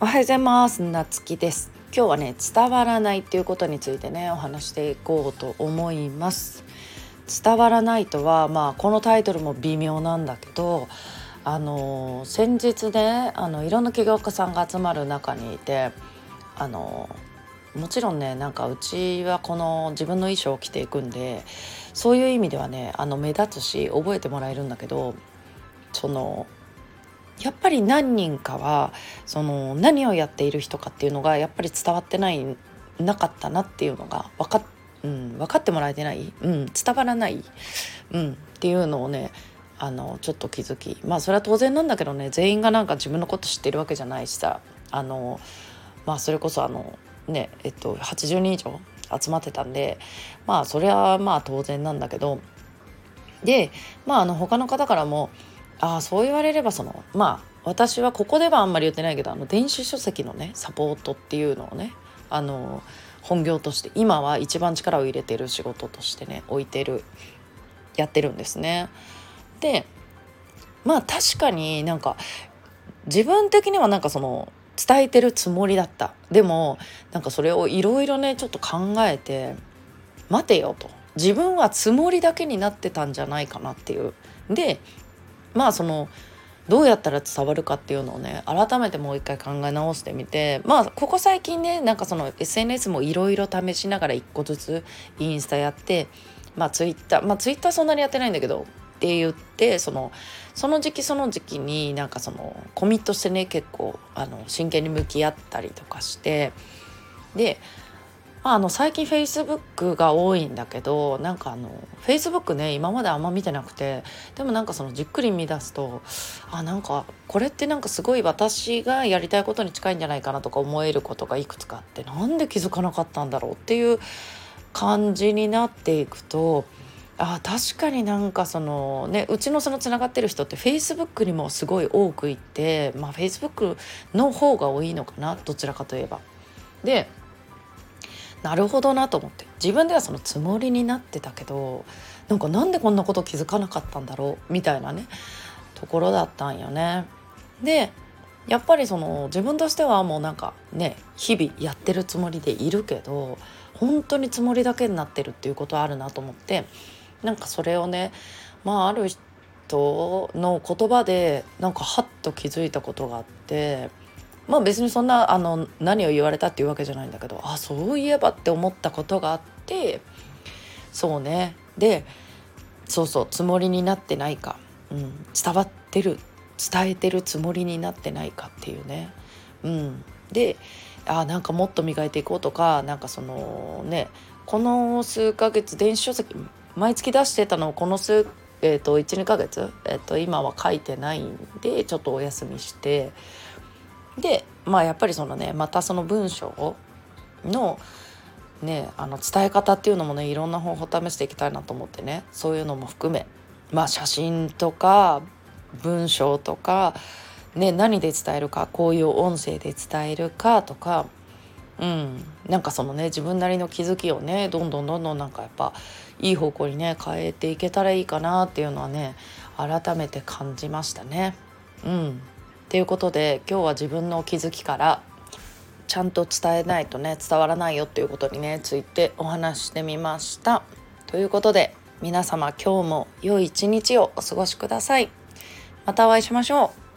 おはようございます。なつきです。今日はね伝わらないっていうことについてねお話していこうと思います。伝わらないとはまあこのタイトルも微妙なんだけどあの先日ねあのいろんな起業家さんが集まる中にいてあのもちろんねなんかうちはこの自分の衣装を着ていくんでそういう意味ではねあの目立つし覚えてもらえるんだけどそのやっぱり何人かはその何をやっている人かっていうのがやっぱり伝わってないなかったなっていうのが分か,、うん、分かってもらえてない、うん、伝わらない、うん、っていうのをねあのちょっと気づきまあそれは当然なんだけどね全員がなんか自分のこと知ってるわけじゃないしさあのまあそれこそあのねえっと80人以上集まってたんでまあそれはまあ当然なんだけどでまああの他の方からもあそう言われればそのまあ私はここではあんまり言ってないけどあの電子書籍のねサポートっていうのをねあの本業として今は一番力を入れてる仕事としてね置いてるやってるんですね。でまあ確かになんか自分的にはなんかその伝えてるつもりだった。でもなんかそれをいろいろねちょっと考えて待てよと。自分はつもりだけになってたんじゃないかなっていう。でまあそのどうやったら伝わるかっていうのをね改めてもう一回考え直してみてまあここ最近ねなんかその SNS もいろいろ試しながら一個ずつインスタやってまあツイッターまあツイッターそんなにやってないんだけどって言ってそのその時期その時期になんかそのコミットしてね結構あの真剣に向き合ったりとかしてでまあ、あの最近フェイスブックが多いんだけどなんかあのフェイスブックね今まであんま見てなくてでもなんかそのじっくり見出すとあなんかこれってなんかすごい私がやりたいことに近いんじゃないかなとか思えることがいくつかあってなんで気づかなかったんだろうっていう感じになっていくとあ確かになんかそのねうちのそのつながってる人ってフェイスブックにもすごい多くいてまあフェイスブックの方が多いのかなどちらかといえば。でなるほどなと思って自分ではそのつもりになってたけどなんかなんでこんなこと気づかなかったんだろうみたいなねところだったんよね。でやっぱりその自分としてはもうなんかね日々やってるつもりでいるけど本当につもりだけになってるっていうことあるなと思ってなんかそれをねまあある人の言葉でなんかハッと気づいたことがあってまあ別にそんなあの何を言われたっていうわけじゃないんだけどあそういえばって思ったことがあってそうね。でそうそうつもりになってないか、うん、伝わってる伝えてるつもりになってないかっていうね。うん、であなんかもっと磨いていこうとかなんかそのねこの数ヶ月電子書籍毎月出してたのをこの数えーと、12ヶ月、えーと今は書いてないんでちょっとお休みしてでまあやっぱりそのねまたその文章のねあの伝え方っていうのもねいろんな方法試していきたいなと思ってねそういうのも含めまあ写真とか文章とか、ね、何で伝えるかこういう音声で伝えるかとか、うん、なんかそのね自分なりの気づきをねどんどんどんどんなんかやっぱいい方向にね変えていけたらいいかなっていうのはね改めて感じましたね。うんということで今日は自分の気づきからちゃんと伝えないとね伝わらないよっていうことにねついてお話してみました。ということで皆様今日も良い一日をお過ごしください。またお会いしましょう。